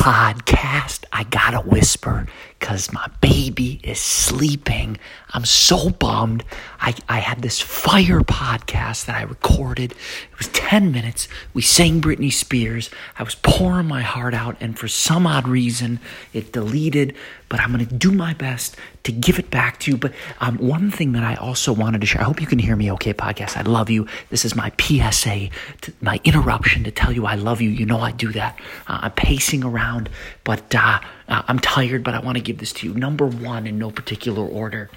podcast. I gotta whisper because my baby is sleeping. I'm so bummed. I, I had this fire podcast that I recorded. It was 10 minutes. We sang Britney Spears. I was pouring my heart out, and for some odd reason, it deleted. But I'm gonna do my best to give it back to you. But um, one thing that I also wanted to share I hope you can hear me okay, podcast. I love you. This is my PSA, to, my interruption to tell you I love you. You know I do that. Uh, I'm pacing around, but uh, uh, I'm tired, but I want to give this to you. Number one, in no particular order.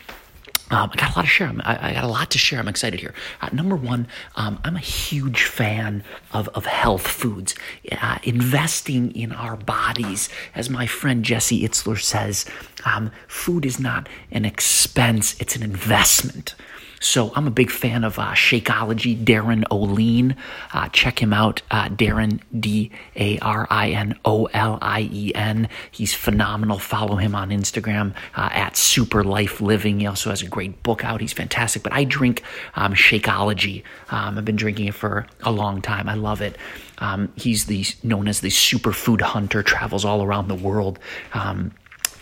Um, I got a lot to share. I, I, got a lot to share. I'm excited here. Uh, number one, um, I'm a huge fan of, of health foods, uh, investing in our bodies. As my friend Jesse Itzler says, um, food is not an expense, it's an investment. So I'm a big fan of uh, Shakeology, Darin Olien. Uh, check him out, uh, Darin, D A R I N O L I E N. He's phenomenal. Follow him on Instagram uh, at Super Life Living. He also has a great book out. He's fantastic. But I drink um, Shakeology. Um, I've been drinking it for a long time. I love it. Um, he's the known as the superfood hunter. Travels all around the world. Um,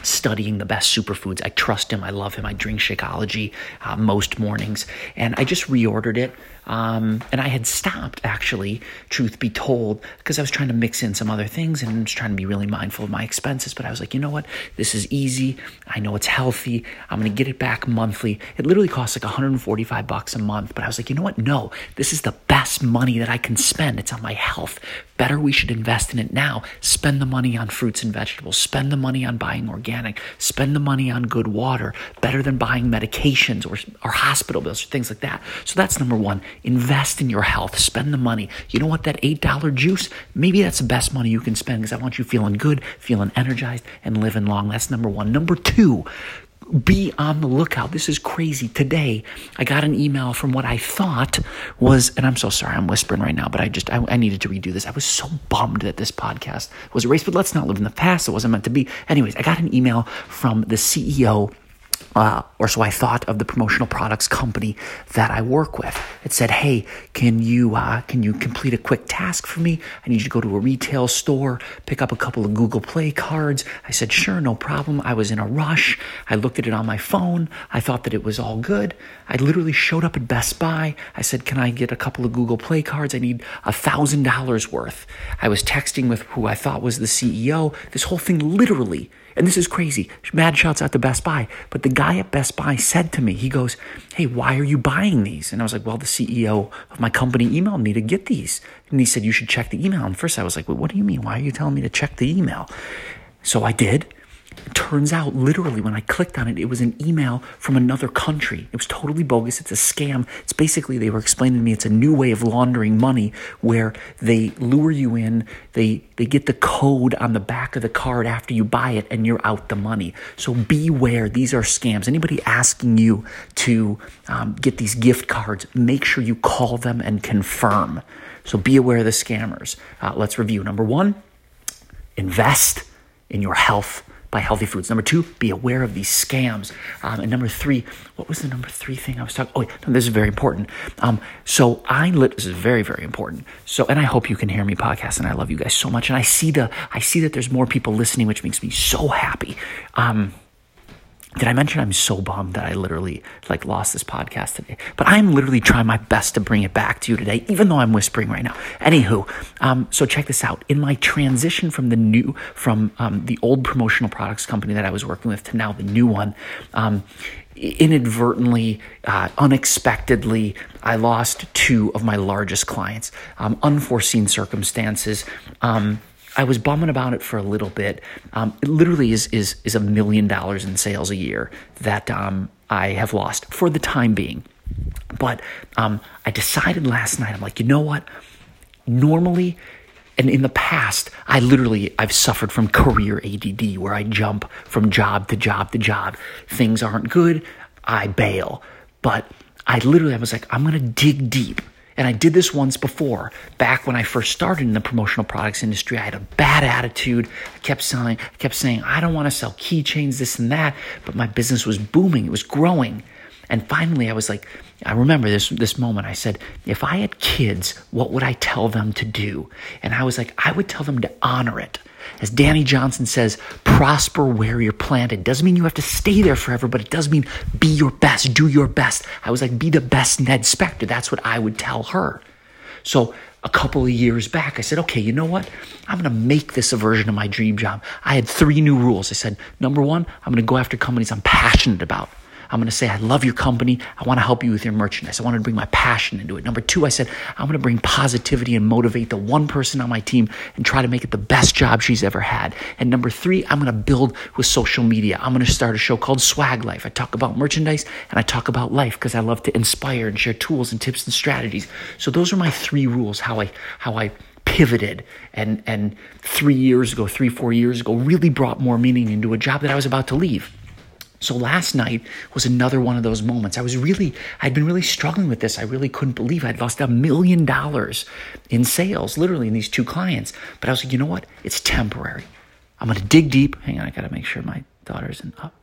studying the best superfoods. I trust him. I love him. I drink Shakeology uh, most mornings. And I just reordered it. Um, and I had stopped, actually, truth be told, because I was trying to mix in some other things and was trying to be really mindful of my expenses. But I was like, you know what? This is easy. I know it's healthy. I'm going to get it back monthly. It literally costs like 145 bucks a month. But I was like, you know what? No, this is the best money that I can spend. It's on my health. Better we should invest in it now. Spend the money on fruits and vegetables. Spend the money on buying organic. Spend the money on good water. Better than buying medications or, or hospital bills or things like that. So that's number one Invest in your health. Spend the money. You know what? That $8 juice, maybe that's the best money you can spend because I want you feeling good, feeling energized, and living long. That's number one. Number two, be on the lookout. This is crazy. Today, I got an email from what I thought was, and I'm so sorry, I'm whispering right now, but I just, I, I, needed to redo this. I was so bummed that this podcast was erased, but let's not live in the past. It wasn't meant to be. Anyways, I got an email from the CEO uh, or so I thought of the promotional products company that I work with. It said, "Hey, can you uh, can you complete a quick task for me? I need you to go to a retail store, pick up a couple of Google Play cards." I said, "Sure, no problem." I was in a rush. I looked at it on my phone. I thought that it was all good. I literally showed up at Best Buy. I said, "Can I get a couple of Google Play cards? I need a thousand dollars worth." I was texting with who I thought was the CEO. This whole thing literally and this is crazy. Mad shouts out to Best Buy. But the guy at Best Buy said to me, he goes, Hey, why are you buying these? And I was like, Well, the CEO of my company emailed me to get these. And he said, You should check the email. And first I was like, well, What do you mean? Why are you telling me to check the email? So I did. Turns out, literally, when I clicked on it, it was an email from another country. It was totally bogus. It's a scam. It's basically, they were explaining to me it's a new way of laundering money where they lure you in, they, they get the code on the back of the card after you buy it, and you're out the money. So beware, these are scams. Anybody asking you to um, get these gift cards, make sure you call them and confirm. So be aware of the scammers. Uh, let's review. Number one, invest in your health buy healthy foods. Number two, be aware of these scams. Um, and number three, what was the number three thing I was talking? Oh, no, this is very important. Um, so I lit. This is very, very important. So, and I hope you can hear me podcast, and I love you guys so much. And I see the, I see that there's more people listening, which makes me so happy. Um, did I mention I'm so bummed that I literally like lost this podcast today? But I'm literally trying my best to bring it back to you today, even though I'm whispering right now. Anywho, um, so check this out. In my transition from the new, from um, the old promotional products company that I was working with to now the new one, um, inadvertently, uh, unexpectedly, I lost two of my largest clients. Um, unforeseen circumstances. Um, I was bumming about it for a little bit. Um, it literally is is is a million dollars in sales a year that um, I have lost for the time being. But um, I decided last night. I'm like, you know what? Normally, and in the past, I literally I've suffered from career ADD, where I jump from job to job to job. Things aren't good, I bail. But I literally I was like, I'm gonna dig deep and I did this once before, back when I first started in the promotional products industry. I had a bad attitude. I kept selling, I kept saying, I don't want to sell keychains, this and that. But my business was booming, it was growing. And finally, I was like, I remember this this moment. I said, if I had kids, what would I tell them to do? And I was like, I would tell them to honor it. As Danny Johnson says, prosper where you're planted. Doesn't mean you have to stay there forever, but it does mean be your best, do your best. I was like, be the best Ned Spector. That's what I would tell her. So a couple of years back, I said, okay, you know what? I'm going to make this a version of my dream job. I had three new rules. I said, number one, I'm going to go after companies I'm passionate about. I'm going to say, I love your company. I want to help you with your merchandise. I want to bring my passion into it. Number two, I said, I'm going to bring positivity and motivate the one person on my team and try to make it the best job she's ever had. And number three, I'm going to build with social media. I'm going to start a show called Swag Life. I talk about merchandise and I talk about life because I love to inspire and share tools and tips and strategies. So those are my three rules how I, how I, pivoted and and 3 years ago 3 4 years ago really brought more meaning into a job that I was about to leave so last night was another one of those moments. I was really, I'd been really struggling with this. I really couldn't believe I'd lost a million dollars in sales, literally in these two clients. But I was like, you know what? It's temporary. I'm going to dig deep. Hang on, I got to make sure my daughter's in up.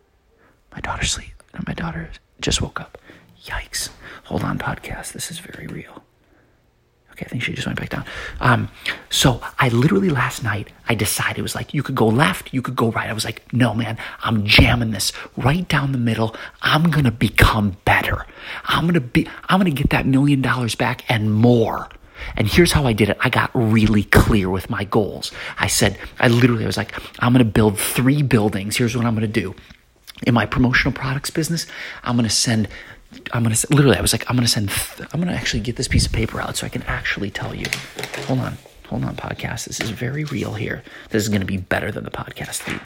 My daughter's asleep. My daughter just woke up. Yikes. Hold on, podcast. This is very real. Okay, I think she just went back down. Um, so I literally last night I decided it was like you could go left, you could go right. I was like, no man, I'm jamming this right down the middle. I'm gonna become better. I'm gonna be I'm gonna get that million dollars back and more. And here's how I did it. I got really clear with my goals. I said, I literally was like, I'm gonna build three buildings. Here's what I'm gonna do. In my promotional products business, I'm gonna send I'm gonna literally. I was like, I'm gonna send. Th- I'm gonna actually get this piece of paper out so I can actually tell you. Hold on, hold on, podcast. This is very real here. This is gonna be better than the podcast we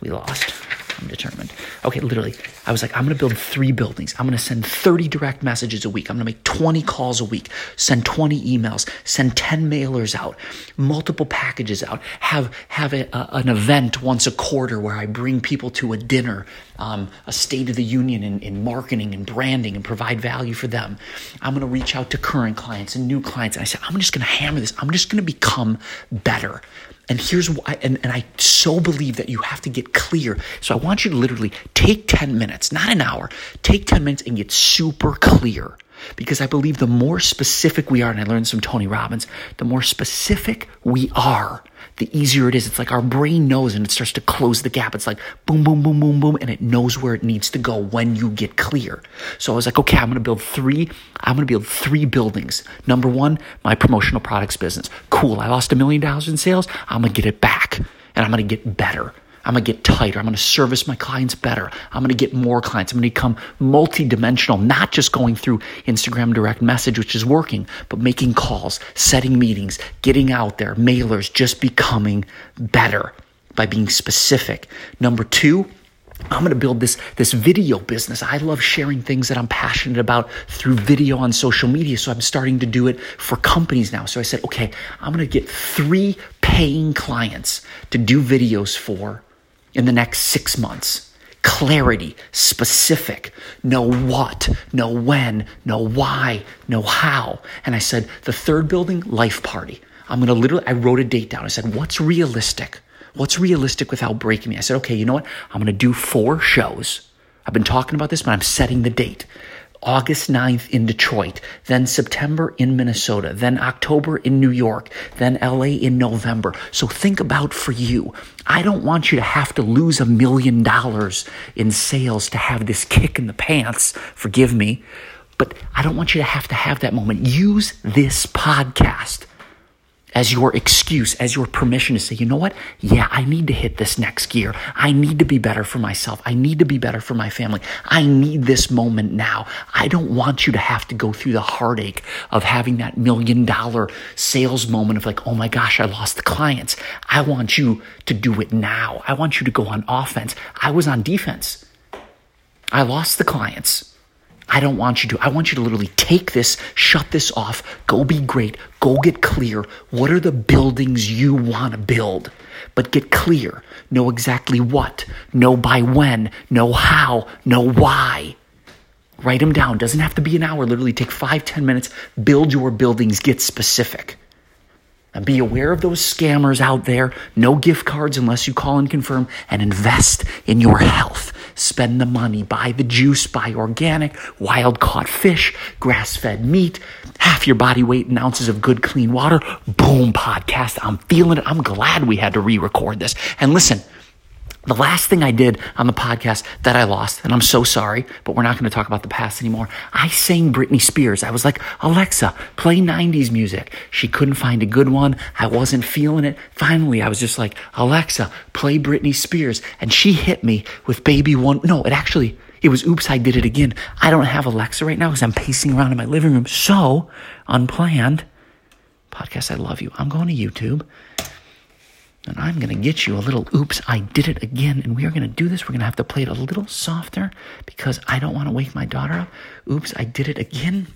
we lost. I'm determined. Okay, literally, I was like, I'm gonna build three buildings. I'm gonna send 30 direct messages a week. I'm gonna make 20 calls a week, send 20 emails, send 10 mailers out, multiple packages out, have have a, a, an event once a quarter where I bring people to a dinner, um, a State of the Union in, in marketing and branding and provide value for them. I'm gonna reach out to current clients and new clients. And I said, I'm just gonna hammer this. I'm just gonna become better. And here's why, and, and I so believe that you have to get clear. So I want you to literally take 10 minutes, not an hour, take 10 minutes and get super clear. Because I believe the more specific we are, and I learned from Tony Robbins, the more specific we are, the easier it is. It's like our brain knows and it starts to close the gap. It's like boom, boom, boom, boom, boom, and it knows where it needs to go when you get clear. So I was like, okay, I'm to build three, I'm to build three buildings. Number one, my promotional products business. Cool. I lost a million dollars in sales. I'm to get it back and I'm to get better. I'm going to get tighter. I'm going to service my clients better. I'm going to get more clients. I'm going to become multidimensional, not just going through Instagram direct message, which is working, but making calls, setting meetings, getting out there, mailers, just becoming better by being specific. Number two, I'm going to build this this video business. I love sharing things that I'm passionate about through video on social media. So I'm starting to do it for companies now. So I said, okay, I'm going to get three paying clients to do videos for in the next six months. Clarity, specific, know what, know when, know why, know how. And I said, the third building, life party. I'm going to literally, I wrote a date down. I said, what's realistic? What's realistic without breaking me? I said, okay, you know what? I'm going to do four shows. I've been talking about this, but I'm setting the date. August 9th in Detroit, then September in Minnesota, then October in New York, then LA in November. So think about for you. I don't want you to have to lose a million dollars in sales to have this kick in the pants. Forgive me. But I don't want you to have to have that moment. Use this podcast as your excuse, as your permission to say, you know what? Yeah, I need to hit this next gear. I need to be better for myself. I need to be better for my family. I need this moment now. I don't want you to have to go through the heartache of having that million dollar sales moment of like, oh my gosh, I lost the clients. I want you to do it now. I want you to go on offense. I was on defense. I lost the clients. I don't want you to. I want you to literally take this, shut this off, go be great, go get clear. What are the buildings you want to build? But get clear. Know exactly what. Know by when. Know how. Know why. Write them down. Doesn't have to be an hour. Literally take five, ten minutes. Build your buildings. Get specific. And be aware of those scammers out there. No gift cards unless you call and confirm and invest in your health. Spend the money, buy the juice, buy organic, wild caught fish, grass fed meat, half your body weight in ounces of good clean water. Boom, podcast. I'm feeling it. I'm glad we had to re record this. And listen, the last thing I did on the podcast that I lost, and I'm so sorry, but we're not going to talk about the past anymore. I sang Britney Spears. I was like, Alexa, play 90s music. She couldn't find a good one. I wasn't feeling it. Finally, I was just like, Alexa, play Britney Spears. And she hit me with Baby One. No, it actually, it was Oops, I Did It Again. I don't have Alexa right now because I'm pacing around in my living room. So, unplanned, podcast, I love you. I'm going to YouTube. And I'm going to get you a little oops, I did it again. And we are going to do this. We're going to have to play it a little softer because I don't want to wake my daughter up. Oops, I did it again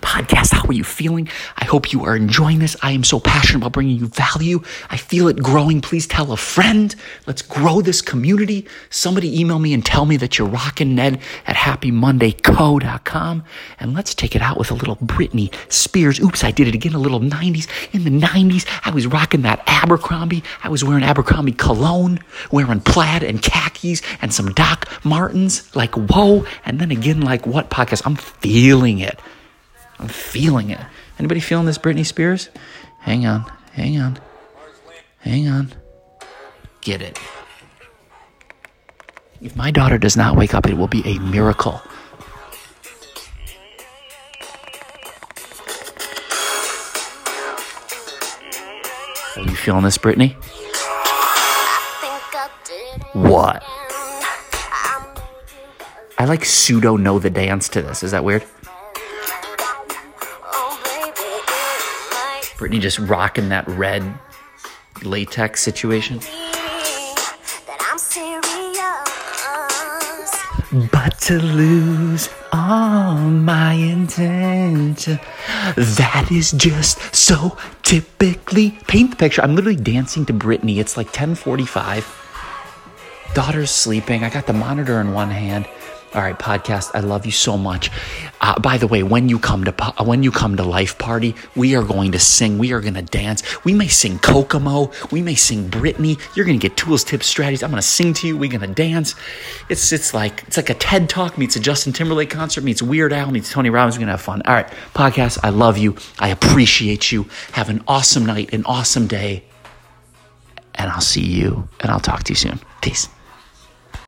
podcast. How are you feeling? I hope you are enjoying this. I am so passionate about bringing you value. I feel it growing. Please tell a friend. Let's grow this community. Somebody email me and tell me that you're rocking Ned at happymondayco.com. And let's take it out with a little Britney Spears. Oops, I did it again. A little 90s. In the 90s, I was rocking that Abercrombie. I was wearing Abercrombie cologne, wearing plaid and khakis and some Doc Martens. Like, whoa. And then again, like what podcast? I'm feeling it. I'm feeling it. Anybody feeling this Britney Spears? Hang on, hang on, hang on. Get it. If my daughter does not wake up, it will be a miracle. Are you feeling this, Britney? What? I like pseudo know the dance to this. Is that weird? Britney just rocking that red latex situation. But to lose all my intention, that is just so typically paint the picture. I'm literally dancing to Britney. It's like 1045. Daughter's sleeping. I got the monitor in one hand. All right, podcast. I love you so much. Uh, by the way, when you come to when you come to Life Party, we are going to sing. We are going to dance. We may sing Kokomo. We may sing Britney. You're going to get tools, tips, strategies. I'm going to sing to you. We're going to dance. It's it's like it's like a TED Talk meets a Justin Timberlake concert meets Weird Al meets Tony Robbins. We're going to have fun. All right, podcast. I love you. I appreciate you. Have an awesome night, an awesome day, and I'll see you and I'll talk to you soon. Peace.